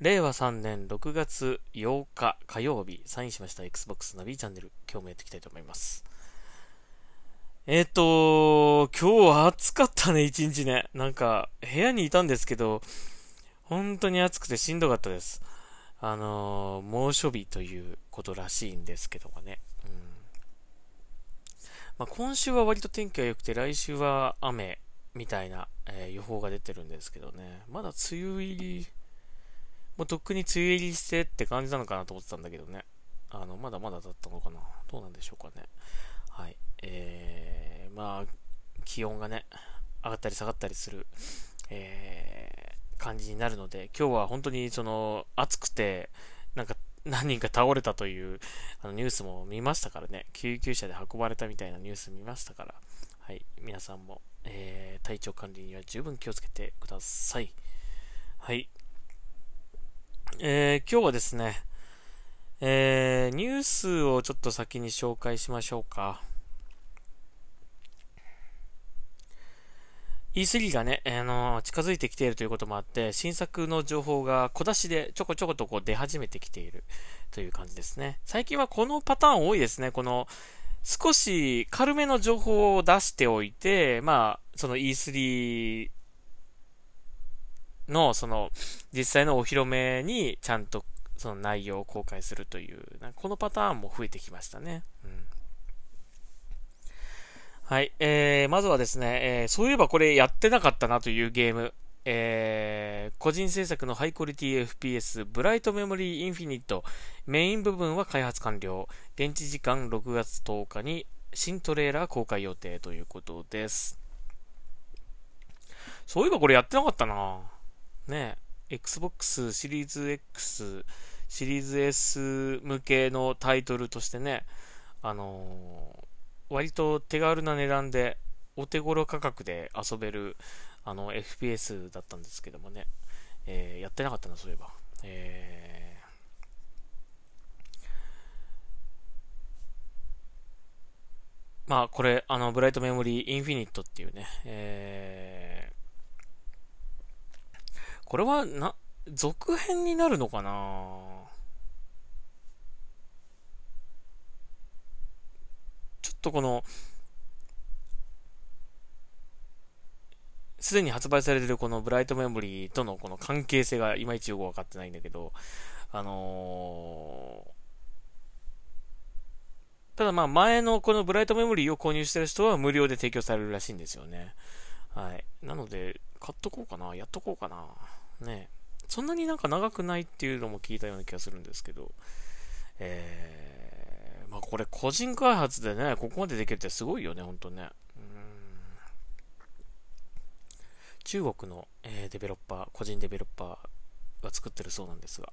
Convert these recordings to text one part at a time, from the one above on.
令和3年6月8日火曜日、サインしました Xbox ナビチャンネル、今日もやっていきたいと思います。えっ、ー、と、今日は暑かったね、一日ね。なんか、部屋にいたんですけど、本当に暑くてしんどかったです。あの、猛暑日ということらしいんですけどもね。うんまあ、今週は割と天気が良くて、来週は雨みたいな、えー、予報が出てるんですけどね。まだ梅雨入りもうとっくに梅雨入りしてって感じなのかなと思ってたんだけどね。あの、まだまだだったのかな。どうなんでしょうかね。はい。えー、まあ、気温がね、上がったり下がったりする、えー、感じになるので、今日は本当にその、暑くて、なんか、何人か倒れたというあのニュースも見ましたからね、救急車で運ばれたみたいなニュース見ましたから、はい、皆さんも、えー、体調管理には十分気をつけてください。はい、えー、今日はですね、えー、ニュースをちょっと先に紹介しましょうか。E3 がね、あのー、近づいてきているということもあって、新作の情報が小出しでちょこちょことこう出始めてきているという感じですね。最近はこのパターン多いですね。この、少し軽めの情報を出しておいて、まあ、その E3 の、その、実際のお披露目にちゃんとその内容を公開するという、このパターンも増えてきましたね。うん、はい、えー、まずはですね、えー、そういえばこれやってなかったなというゲーム、えー、個人制作のハイクオリティ FPS、ブライトメモリーインフィニット、メイン部分は開発完了、現地時間6月10日に新トレーラー公開予定ということです。そういえばこれやってなかったな。ね、Xbox シリーズ X、シリーズ S 向けのタイトルとしてね、あのー、割と手軽な値段で、お手頃価格で遊べる、あの、FPS だったんですけどもね、えー、やってなかったな、そういえば。えー、まあ、これ、あの、ブライトメモリーインフィニットっていうね、えこれは、な、続編になるのかな？ちょっとこの、すでに発売されてるこのブライトメモリーとのこの関係性がいまいちよくわかってないんだけど、あのー、ただまあ前のこのブライトメモリーを購入してる人は無料で提供されるらしいんですよね。はい。なので、買っとこうかな。やっとこうかな。ね。そんなになんか長くないっていうのも聞いたような気がするんですけど。えー、まあこれ個人開発でね、ここまでできるってすごいよね、ほんとね。中国の、えー、デベロッパー、個人デベロッパーが作ってるそうなんですが。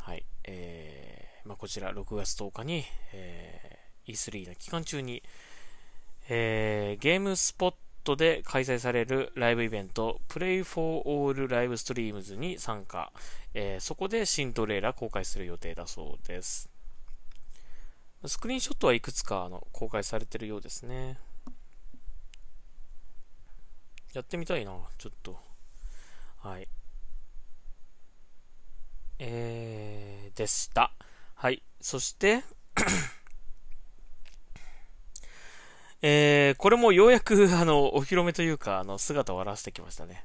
はい。えー、まあこちら6月10日に、えー、E3 の期間中に、えー、ゲームスポットットで開催されるライブイベント、Play for All Live Streams に参加。えー、そこで新トレーラー公開する予定だそうです。スクリーンショットはいくつかあの公開されてるようですね。やってみたいな、ちょっと。はい。えー、でした。はい。そしてえー、これもようやく、あの、お披露目というか、あの、姿を現してきましたね。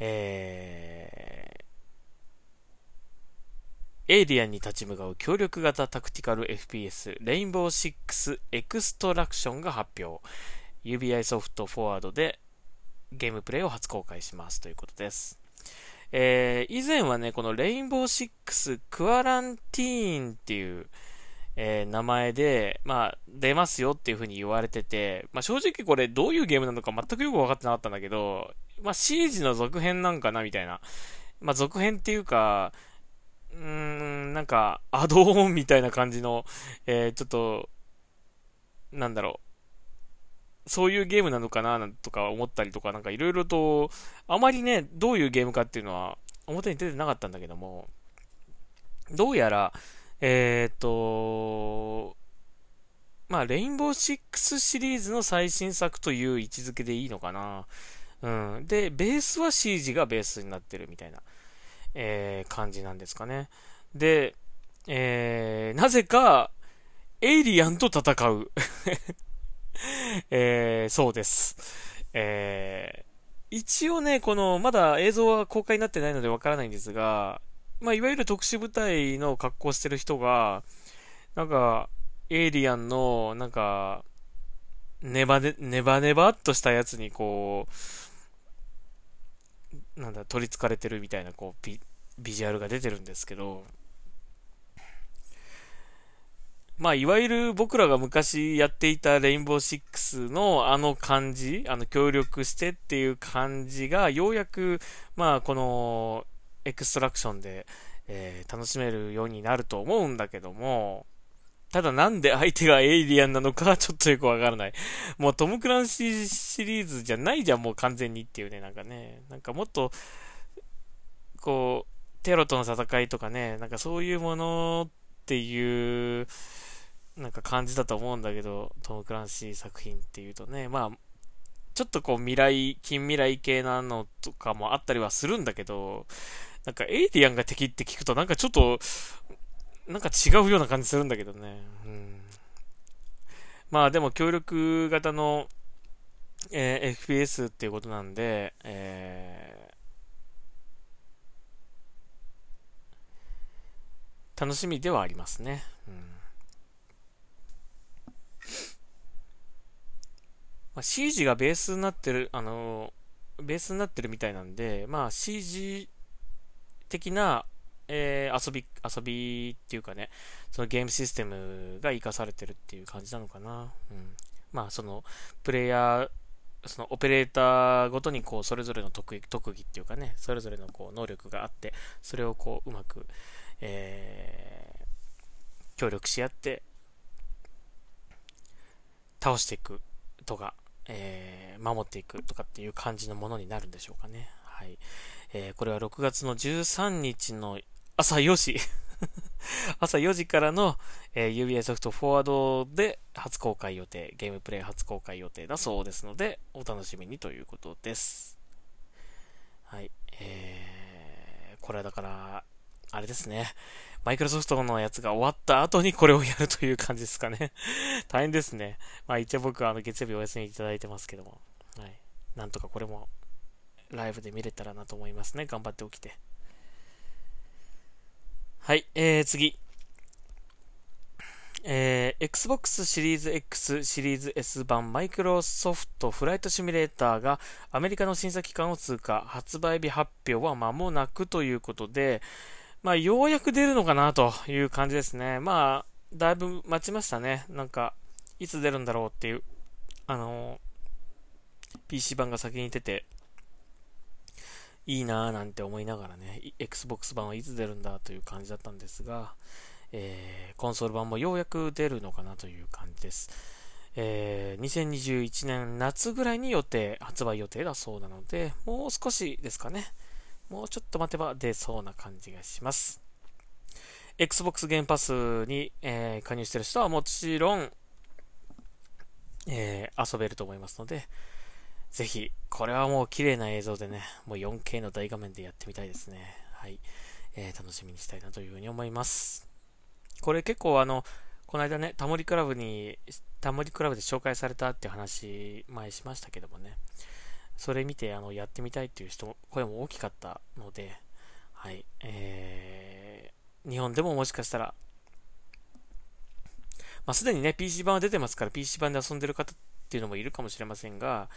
えー、エイリアンに立ち向かう協力型タクティカル FPS、レインボー6エクストラクションが発表。UBI ソフトフォワードでゲームプレイを初公開しますということです。えー、以前はね、このレインボー6クアランティーンっていう、えー、名前で、まあ、出ますよっていう風に言われてて、まあ、正直これどういうゲームなのか全くよく分かってなかったんだけど、まあ、シージの続編なんかなみたいな。まあ、続編っていうか、うーん、なんか、アドオンみたいな感じの、えー、ちょっと、なんだろう。そういうゲームなのかなとか思ったりとか、なんかいろいろと、あまりね、どういうゲームかっていうのは表に出てなかったんだけども、どうやら、えっ、と、まあ、レインボーシックスシリーズの最新作という位置づけでいいのかな。うん。で、ベースは CG がベースになってるみたいな。えー、感じなんですかね。で、えー、なぜか、エイリアンと戦う。えー、そうです。えー、一応ね、この、まだ映像は公開になってないのでわからないんですが、まあ、いわゆる特殊部隊の格好してる人が、なんか、エイリアンの、なんか、ネバネ、ネバネバっとしたやつにこう、なんだ、取り憑かれてるみたいな、こう、ビ、ビジュアルが出てるんですけど、まあ、いわゆる僕らが昔やっていたレインボーシックスのあの感じ、あの協力してっていう感じが、ようやく、まあ、このエクストラクションで、えー、楽しめるようになると思うんだけども、ただなんで相手がエイリアンなのか ちょっとよくわからない。もうトム・クランシーシリーズじゃないじゃん、もう完全にっていうね、なんかね。なんかもっと、こう、テロとの戦いとかね、なんかそういうものっていう、なんか感じだと思うんだけど、トム・クランシー作品っていうとね、まあ、ちょっとこう未来、近未来系なのとかもあったりはするんだけど、なんかエイリアンが敵って聞くとなんかちょっと、なんか違うような感じするんだけどね。うん、まあでも協力型の、えー、FPS っていうことなんで、えー、楽しみではありますね。まあ、CG がベースになってる、あのベースになってるみたいなんで、まあ CG 的な、えー、遊び、遊びっていうかね、そのゲームシステムが活かされてるっていう感じなのかな。うん。まあその、プレイヤー、そのオペレーターごとにこう、それぞれの特特技っていうかね、それぞれのこう、能力があって、それをこう、うまく、えー、協力し合って、倒していくとか、えー、守っていくとかっていう感じのものになるんでしょうかね。はい。えー、これは6月の13日の朝4時 朝4時からの、えー、UBI ソフトフォワードで初公開予定、ゲームプレイ初公開予定だそうですので、お楽しみにということです。はい。えー、これはだから、あれですね。マイクロソフトのやつが終わった後にこれをやるという感じですかね。大変ですね。まあ一応僕はあの月曜日お休みいただいてますけども。はい。なんとかこれもライブで見れたらなと思いますね。頑張って起きて。はい、えー、次。えー、Xbox シリーズ X シリーズ S 版マイクロソフトフライトシミュレーターがアメリカの審査期間を通過、発売日発表は間もなくということで、まあ、ようやく出るのかなという感じですね。まあ、だいぶ待ちましたね。なんか、いつ出るんだろうっていう、あの PC 版が先に出て、いいなぁなんて思いながらね、Xbox 版はいつ出るんだという感じだったんですが、えー、コンソール版もようやく出るのかなという感じです。えー、2021年夏ぐらいに予定、発売予定だそうなので、もう少しですかね。もうちょっと待てば出そうな感じがします。Xbox ゲームパスに、えー、加入してる人はもちろん、えー、遊べると思いますので、ぜひ、これはもう綺麗な映像でね、もう 4K の大画面でやってみたいですね。はい。えー、楽しみにしたいなというふうに思います。これ結構あの、この間ね、タモリクラブに、タモリクラブで紹介されたって話、前しましたけどもね。それ見てあのやってみたいっていう人、声も大きかったので、はい、えー、日本でももしかしたら、まあ、すでにね、PC 版は出てますから、PC 版で遊んでる方っていうのもいるかもしれませんが、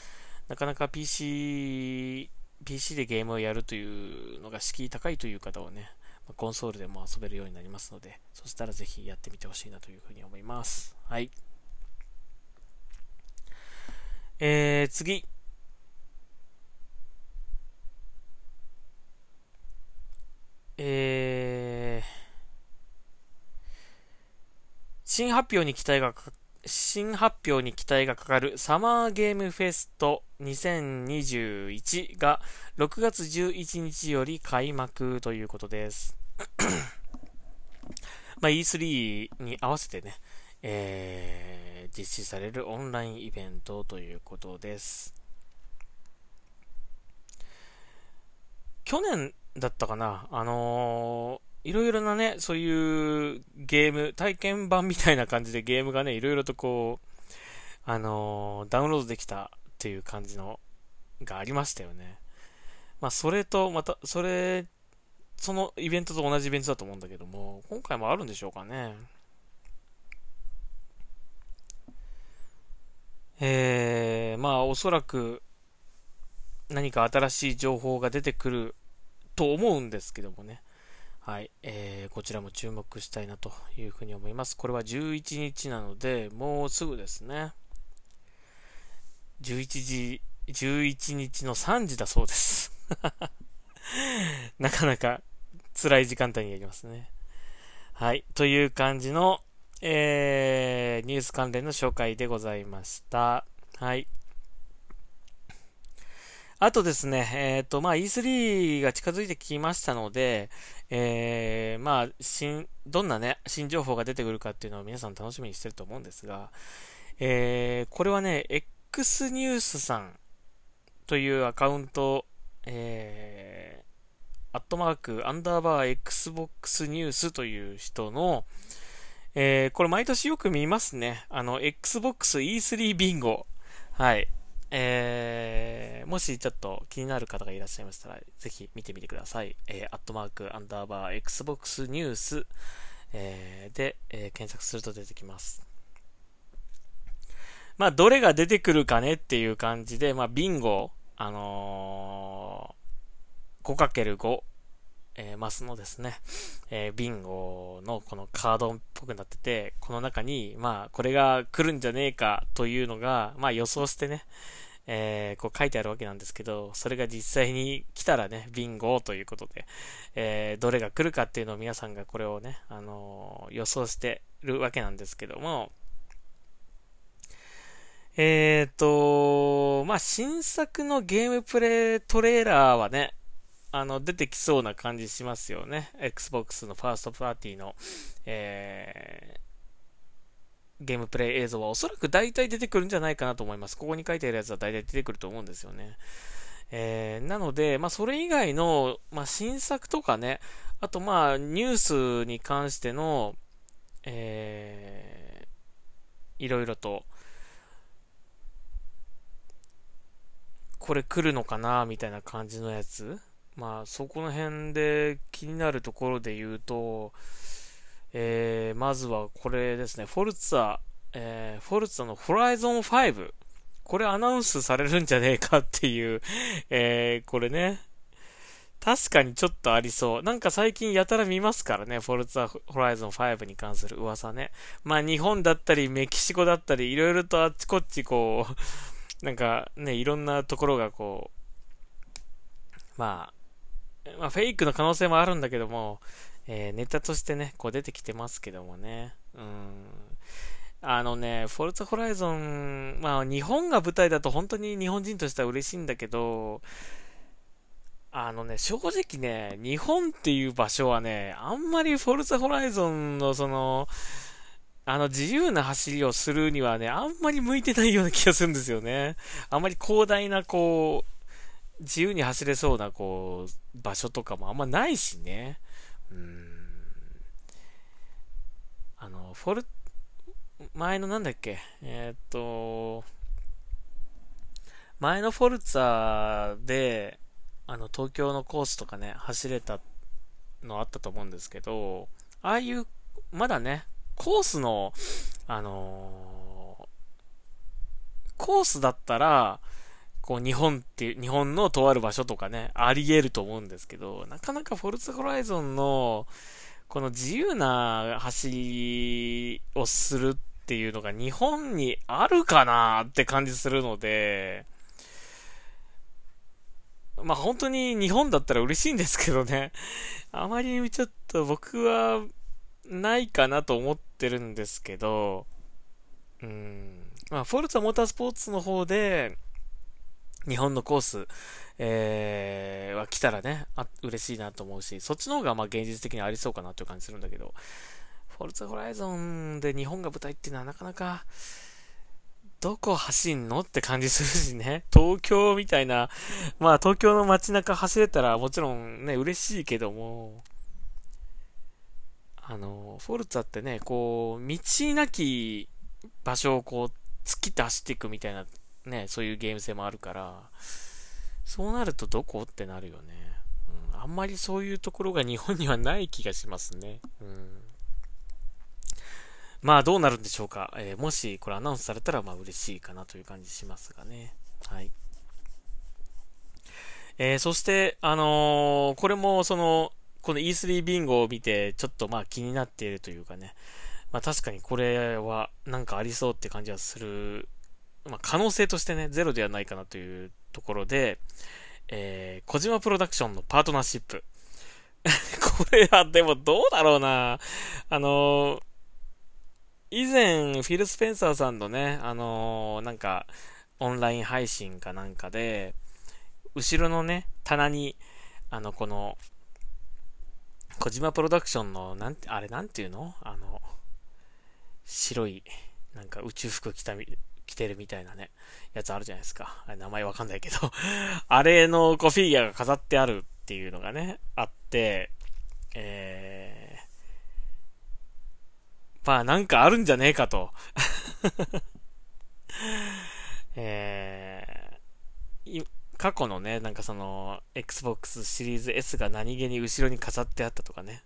なかなか PC、PC でゲームをやるというのが敷居高いという方はね、コンソールでも遊べるようになりますので、そしたらぜひやってみてほしいなというふうに思います。はい。えー、次。えー、新発表に期待がかか新発表に期待がかかるサマーゲームフェスト2021が6月11日より開幕ということです。まあ、E3 に合わせてね、えー、実施されるオンラインイベントということです。去年だったかな。あの、いろいろなね、そういうゲーム、体験版みたいな感じでゲームがね、いろいろとこう、あのー、ダウンロードできたっていう感じの、がありましたよね。まあ、それと、また、それ、そのイベントと同じイベントだと思うんだけども、今回もあるんでしょうかね。えー、まあ、おそらく、何か新しい情報が出てくると思うんですけどもね。はい。えー、こちらも注目したいなというふうに思います。これは11日なので、もうすぐですね。11時、11日の3時だそうです。なかなか辛い時間帯にやりますね。はい。という感じの、えー、ニュース関連の紹介でございました。はい。あとですね、えっ、ー、と、まあ、E3 が近づいてきましたので、えー、まあ、新、どんなね、新情報が出てくるかっていうのを皆さん楽しみにしてると思うんですが、えー、これはね、X ニュースさんというアカウント、えー、アットマーク、アンダーバー Xbox ニュースという人の、えー、これ毎年よく見ますね。あの、Xbox E3 ビンゴ。はい。えー、もしちょっと気になる方がいらっしゃいましたら、ぜひ見てみてください。えー、アットマーク、アンダーバー、Xbox ニュース、えー、で、え、検索すると出てきます。まあ、どれが出てくるかねっていう感じで、まあ、ビンゴ、あのー、5×5、えー、マスのですね、えー、ビンゴのこのカードっぽくなってて、この中に、まあ、これが来るんじゃねえかというのが、まあ予想してね、えー、こう書いてあるわけなんですけど、それが実際に来たらね、ビンゴということで、えー、どれが来るかっていうのを皆さんがこれをね、あのー、予想してるわけなんですけども、えっ、と、まあ、新作のゲームプレイトレーラーはね、あの、出てきそうな感じしますよね。Xbox のファーストパーティーの、えー、ゲームプレイ映像はおそらく大体出てくるんじゃないかなと思います。ここに書いてあるやつは大体出てくると思うんですよね。えー、なので、まあ、それ以外の、まあ、新作とかね、あと、まあ、ニュースに関しての、えー、いろいろと、これ来るのかなみたいな感じのやつ。まあ、そこの辺で気になるところで言うと、えー、まずはこれですね、フォルツァ、えー、フォルツァのホライゾン5。これアナウンスされるんじゃねえかっていう、えー、これね。確かにちょっとありそう。なんか最近やたら見ますからね、フォルツァホライゾン5に関する噂ね。まあ日本だったりメキシコだったり、いろいろとあっちこっちこう、なんかね、いろんなところがこう、まあ、まあフェイクの可能性もあるんだけども、えー、ネタとしてね、こう出てきてますけどもね。うん。あのね、フォルツホライゾン、まあ日本が舞台だと本当に日本人としては嬉しいんだけど、あのね、正直ね、日本っていう場所はね、あんまりフォルツホライゾンのその、あの自由な走りをするにはね、あんまり向いてないような気がするんですよね。あんまり広大なこう、自由に走れそうなこう、場所とかもあんまないしね。うん。あの、フォル、前のなんだっけ、えー、っと、前のフォルツァで、あの、東京のコースとかね、走れたのあったと思うんですけど、ああいう、まだね、コースの、あのー、コースだったら、こう日本っていう、日本のとある場所とかね、あり得ると思うんですけど、なかなかフォルツホライゾンの、この自由な走りをするっていうのが日本にあるかなって感じするので、まあ本当に日本だったら嬉しいんですけどね。あまりちょっと僕はないかなと思ってるんですけど、うん。まあ、フォルツァモータースポーツの方で、日本のコース、えー、は来たらね、あ、嬉しいなと思うし、そっちの方がまあ現実的にありそうかなという感じするんだけど、フォルツホライゾンで日本が舞台っていうのはなかなかどこ走んのって感じするしね。東京みたいな、まあ東京の街中走れたらもちろんね、嬉しいけども、あの、フォルツァってね、こう、道なき場所をこう、突き出走っていくみたいな、ね、そういうゲーム性もあるから、そうなるとどこ？ってなるよね。うん、あんまりそういうところが日本にはない気がしますね。うんまあどうなるんでしょうか。えー、もしこれアナウンスされたらまあ嬉しいかなという感じしますがね。はい。えー、そして、あのー、これもその、この E3 ビンゴを見て、ちょっとまあ気になっているというかね。まあ確かにこれはなんかありそうって感じはする。まあ可能性としてね、ゼロではないかなというところで、えー、小島プロダクションのパートナーシップ。これはでもどうだろうな。あのー、以前、フィル・スペンサーさんのね、あのー、なんか、オンライン配信かなんかで、後ろのね、棚に、あの、この、小島プロダクションの、なんて、あれなんていうの？あの、白い、なんか宇宙服着た着てるみたいなね、やつあるじゃないですか。名前わかんないけど あれのこうフィギュアが飾ってあるっていうのがね、あって、えー、まあなんかあるんじゃねえかと えー、過去のね、なんかその、Xbox シリーズ S が何気に後ろに飾ってあったとかね。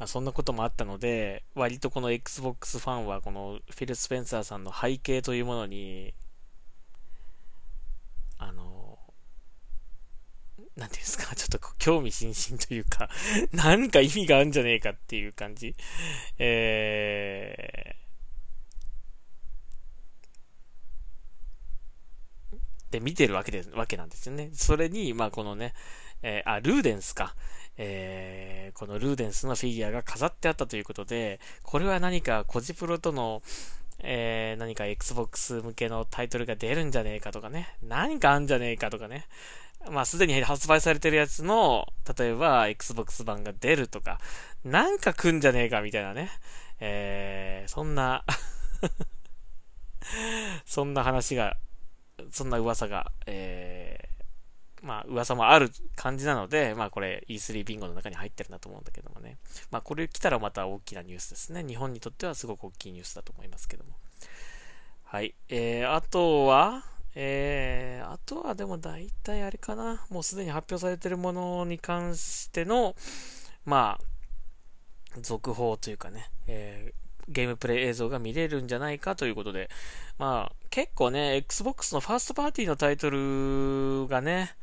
まあ、そんなこともあったので、割とこの Xbox ファンはこのフィル・スペンサーさんの背景というものに、あの、なんていうんですか、ちょっと興味津々というか 何か意味があるんじゃねえかっていう感じ。えー、で、見てるわけで、わけなんですよね。それに、まあこのね、えー、あ、ルーデンスか。えー、このルーデンスのフィギュアが飾ってあったということで、これは何かコジプロとの、えー、何か Xbox 向けのタイトルが出るんじゃねえかとかね、何かあんじゃねえかとかね、まあ、すでに発売されてるやつの、例えば、Xbox 版が出るとか、なんか来んじゃねえかみたいなね。えー、そんな そんな話が、そんな噂が、えー、まあ、噂もある感じなので、まあ、これ E3 ビンゴの中に入ってるなと思うんだけどもね。まあ、これ来たらまた大きなニュースですね。日本にとってはすごく大きいニュースだと思いますけども。はい。えー、あとは、えー、あとはでも大体あれかな。もうすでに発表されてるものに関しての、まあ、続報というかね、えー、ゲームプレイ映像が見れるんじゃないかということで、まあ、結構ね、Xbox のファーストパーティーのタイトルがね、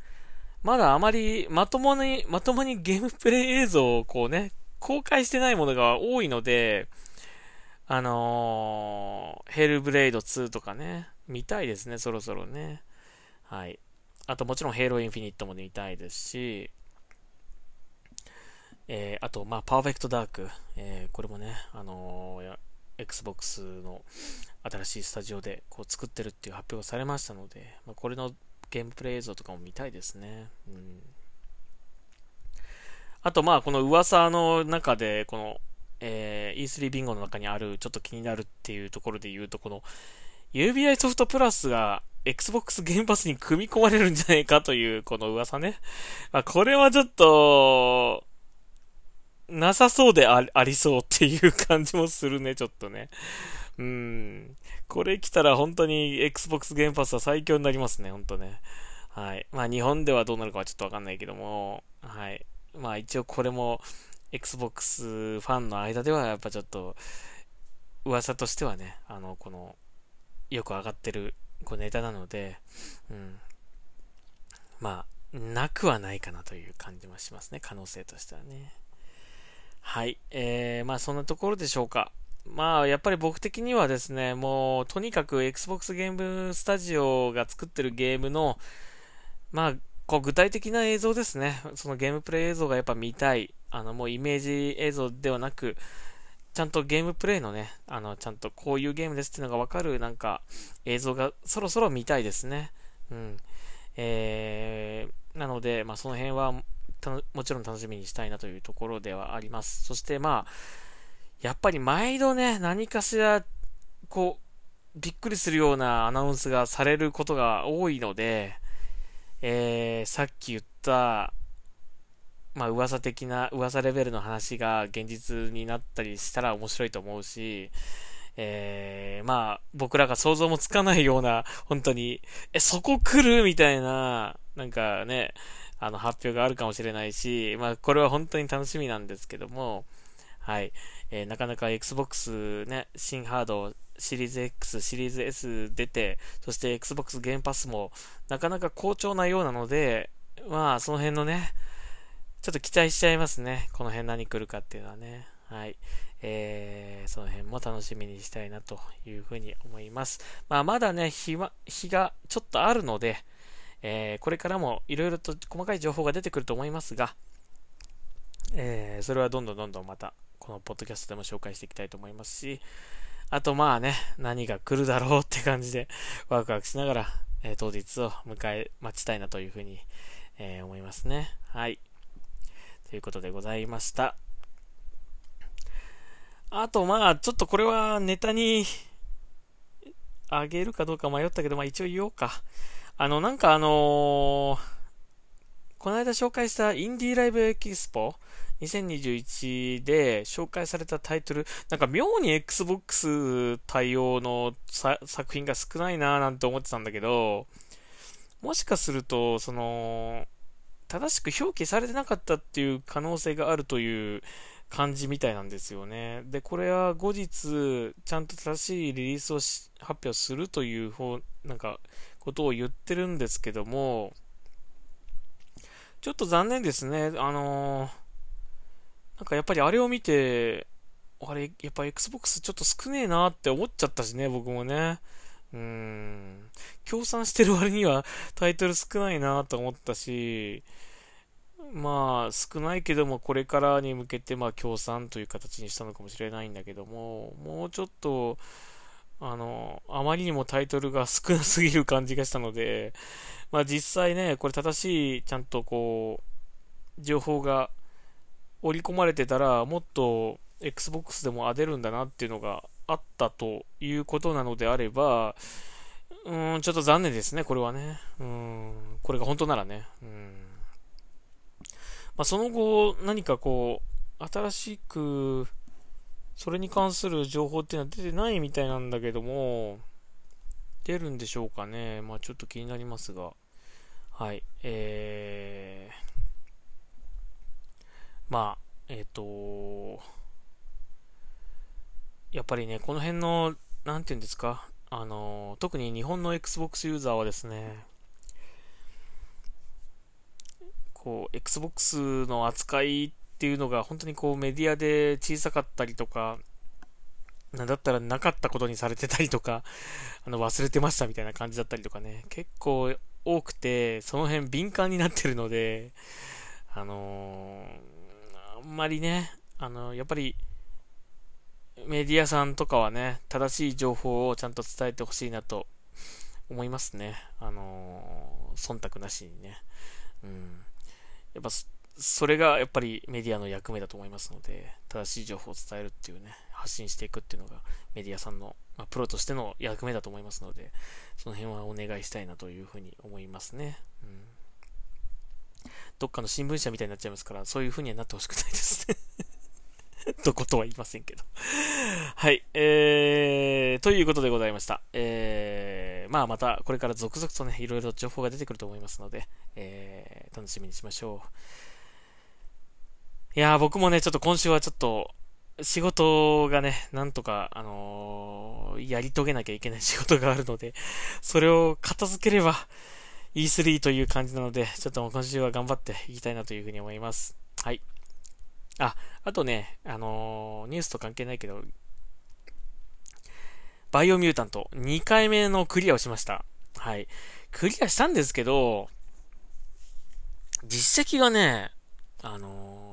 まだあまりまともに、まともにゲームプレイ映像をこうね、公開してないものが多いので、あのー、ヘルブレイド2とかね、見たいですね、そろそろね。はい。あともちろん、ヘイローインフィニットも見たいですし、えー、あと、まあ、パーフェクトダーク。えー、これもね、あのー、Xbox の新しいスタジオでこう作ってるっていう発表がされましたので、まあ、これのゲームプレイ映像とかも見たいですね。うん。あと、まあ、この噂の中で、この、えー、E3 ビンゴの中にある、ちょっと気になるっていうところで言うと、この、UBI ソフトプラスが Xbox ゲームパスに組み込まれるんじゃないかというこの噂ね。まあ、これはちょっと、なさそうでありそうっていう感じもするね、ちょっとね。うん。これ来たら本当に Xbox ゲームパスは最強になりますね、本当ね。はい。まあ日本ではどうなるかはちょっとわかんないけども、はい。まあ一応これも Xbox ファンの間ではやっぱちょっと噂としてはね、あの、このよく上がってるこうネタなので、うん。まあ、なくはないかなという感じもしますね。可能性としてはね。はい。えー、まあそんなところでしょうか。まあ、やっぱり僕的にはですね、もう、とにかく Xbox ゲームスタジオが作ってるゲームの、まあ、こう具体的な映像ですね。そのゲームプレイ映像がやっぱ見たい。あの、もうイメージ映像ではなく、ちゃんとゲームプレイのね、あの、ちゃんとこういうゲームですっていうのがわかる、なんか、映像がそろそろ見たいですね。うん。えー、なので、まあ、その辺は、もちろん楽しみにしたいなというところではあります。そして、まあ、やっぱり毎度ね、何かしら、こう、びっくりするようなアナウンスがされることが多いので、えー、さっき言った、まあ噂的な、噂レベルの話が現実になったりしたら面白いと思うし、えー、まあ、僕らが想像もつかないような、本当に、え、そこ来るみたいな、なんかね、あの、発表があるかもしれないし、まあ、これは本当に楽しみなんですけども、はい。えー、なかなか Xbox ね、新ハード、シリーズ X、シリーズ S 出て、そして Xbox ゲームパスもなかなか好調なようなので、まあ、その辺のね、ちょっと期待しちゃいますね。この辺何来るかっていうのはね。はい。えー、その辺も楽しみにしたいなというふうに思います。まあ、まだね、日は、日がちょっとあるので、えー、これからもいろいろと細かい情報が出てくると思いますが、えー、それはどんどんどんどんまた、このポッドキャストでも紹介していきたいと思いますし、あとまあね、何が来るだろうって感じで、ワクワクしながら、えー、当日を迎え、待ちたいなというふうに、えー、思いますね。はい。ということでございました。あとまあ、ちょっとこれはネタにあげるかどうか迷ったけど、まあ一応言おうか。あの、なんかあのー、この間紹介したインディーライブエキスポ2021で紹介されたタイトル、なんか妙に Xbox 対応の作品が少ないなぁなんて思ってたんだけど、もしかすると、その、正しく表記されてなかったっていう可能性があるという感じみたいなんですよね。で、これは後日、ちゃんと正しいリリースを発表するという方、なんか、ことを言ってるんですけども、ちょっと残念ですね。あのー、なんかやっぱりあれを見て、あれ、やっぱ Xbox ちょっと少ねえなって思っちゃったしね、僕もね。うーん。協賛してる割には タイトル少ないなと思ったし、まあ、少ないけども、これからに向けて、まあ、協賛という形にしたのかもしれないんだけども、もうちょっと、あの、あまりにもタイトルが少なすぎる感じがしたので、まあ実際ね、これ正しい、ちゃんとこう、情報が織り込まれてたら、もっと Xbox でもあ出るんだなっていうのがあったということなのであれば、うーん、ちょっと残念ですね、これはね。うん、これが本当ならね。うん。まあ、その後、何かこう、新しく、それに関する情報っていうのは出てないみたいなんだけども、出るんでしょうかね。まあちょっと気になりますが。はい。えー、まあ、えっ、ー、とやっぱりね、この辺の、なんていうんですか、あの、特に日本の Xbox ユーザーはですね、こう、Xbox の扱いっていうのが本当にこうメディアで小さかったりとか、なんだったらなかったことにされてたりとか、あの忘れてましたみたいな感じだったりとかね、結構多くて、その辺敏感になってるので、あのー、あんまりね、あのー、やっぱり、メディアさんとかはね、正しい情報をちゃんと伝えてほしいなと思いますね。あのー、忖度なしにね。うん。やっぱ、それがやっぱりメディアの役目だと思いますので、正しい情報を伝えるっていうね、発信していくっていうのがメディアさんの、まあ、プロとしての役目だと思いますので、その辺はお願いしたいなというふうに思いますね。うん。どっかの新聞社みたいになっちゃいますから、そういうふうにはなってほしくないですね どことは言いませんけどはい。えー、ということでございました。えー、まあまたこれから続々とね、いろいろ情報が出てくると思いますので、えー、楽しみにしましょう。いやー、僕もね、ちょっと今週はちょっと、仕事がね、なんとか、あのー、やり遂げなきゃいけない仕事があるので、それを片付ければ E3 という感じなので、ちょっと今週は頑張っていきたいなというふうに思います。はい。あ、あとね、あのー、ニュースと関係ないけど、バイオミュータント2回目のクリアをしました。はい。クリアしたんですけど、実績がね、あのー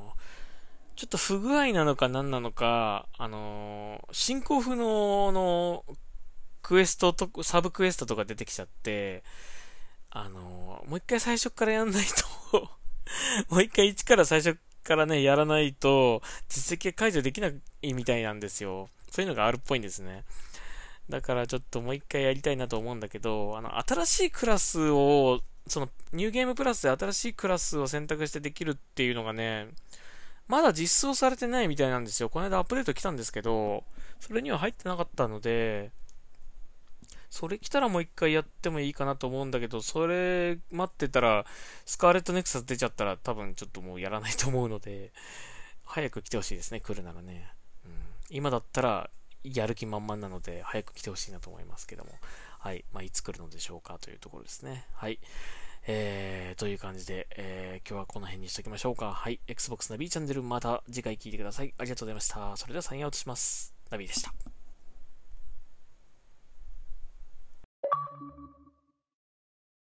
ちょっと不具合なのか何なのか、あのー、進行不能のクエストと、サブクエストとか出てきちゃって、あのー、もう一回最初からやんないと もう一回一から最初からね、やらないと、実績が解除できないみたいなんですよ。そういうのがあるっぽいんですね。だからちょっともう一回やりたいなと思うんだけど、あの、新しいクラスを、その、ニューゲームプラスで新しいクラスを選択してできるっていうのがね、まだ実装されてないみたいなんですよ。この間アップデート来たんですけど、それには入ってなかったので、それ来たらもう一回やってもいいかなと思うんだけど、それ待ってたら、スカーレットネクサス出ちゃったら多分ちょっともうやらないと思うので、早く来てほしいですね、来るならね。うん、今だったらやる気満々なので、早く来てほしいなと思いますけども。はい。まあ、いつ来るのでしょうかというところですね。はい。えー、という感じで、えー、今日はこの辺にしときましょうか。はい。Xbox ナビチャンネルまた次回聞いてください。ありがとうございました。それではサインアウトします。ナビでした。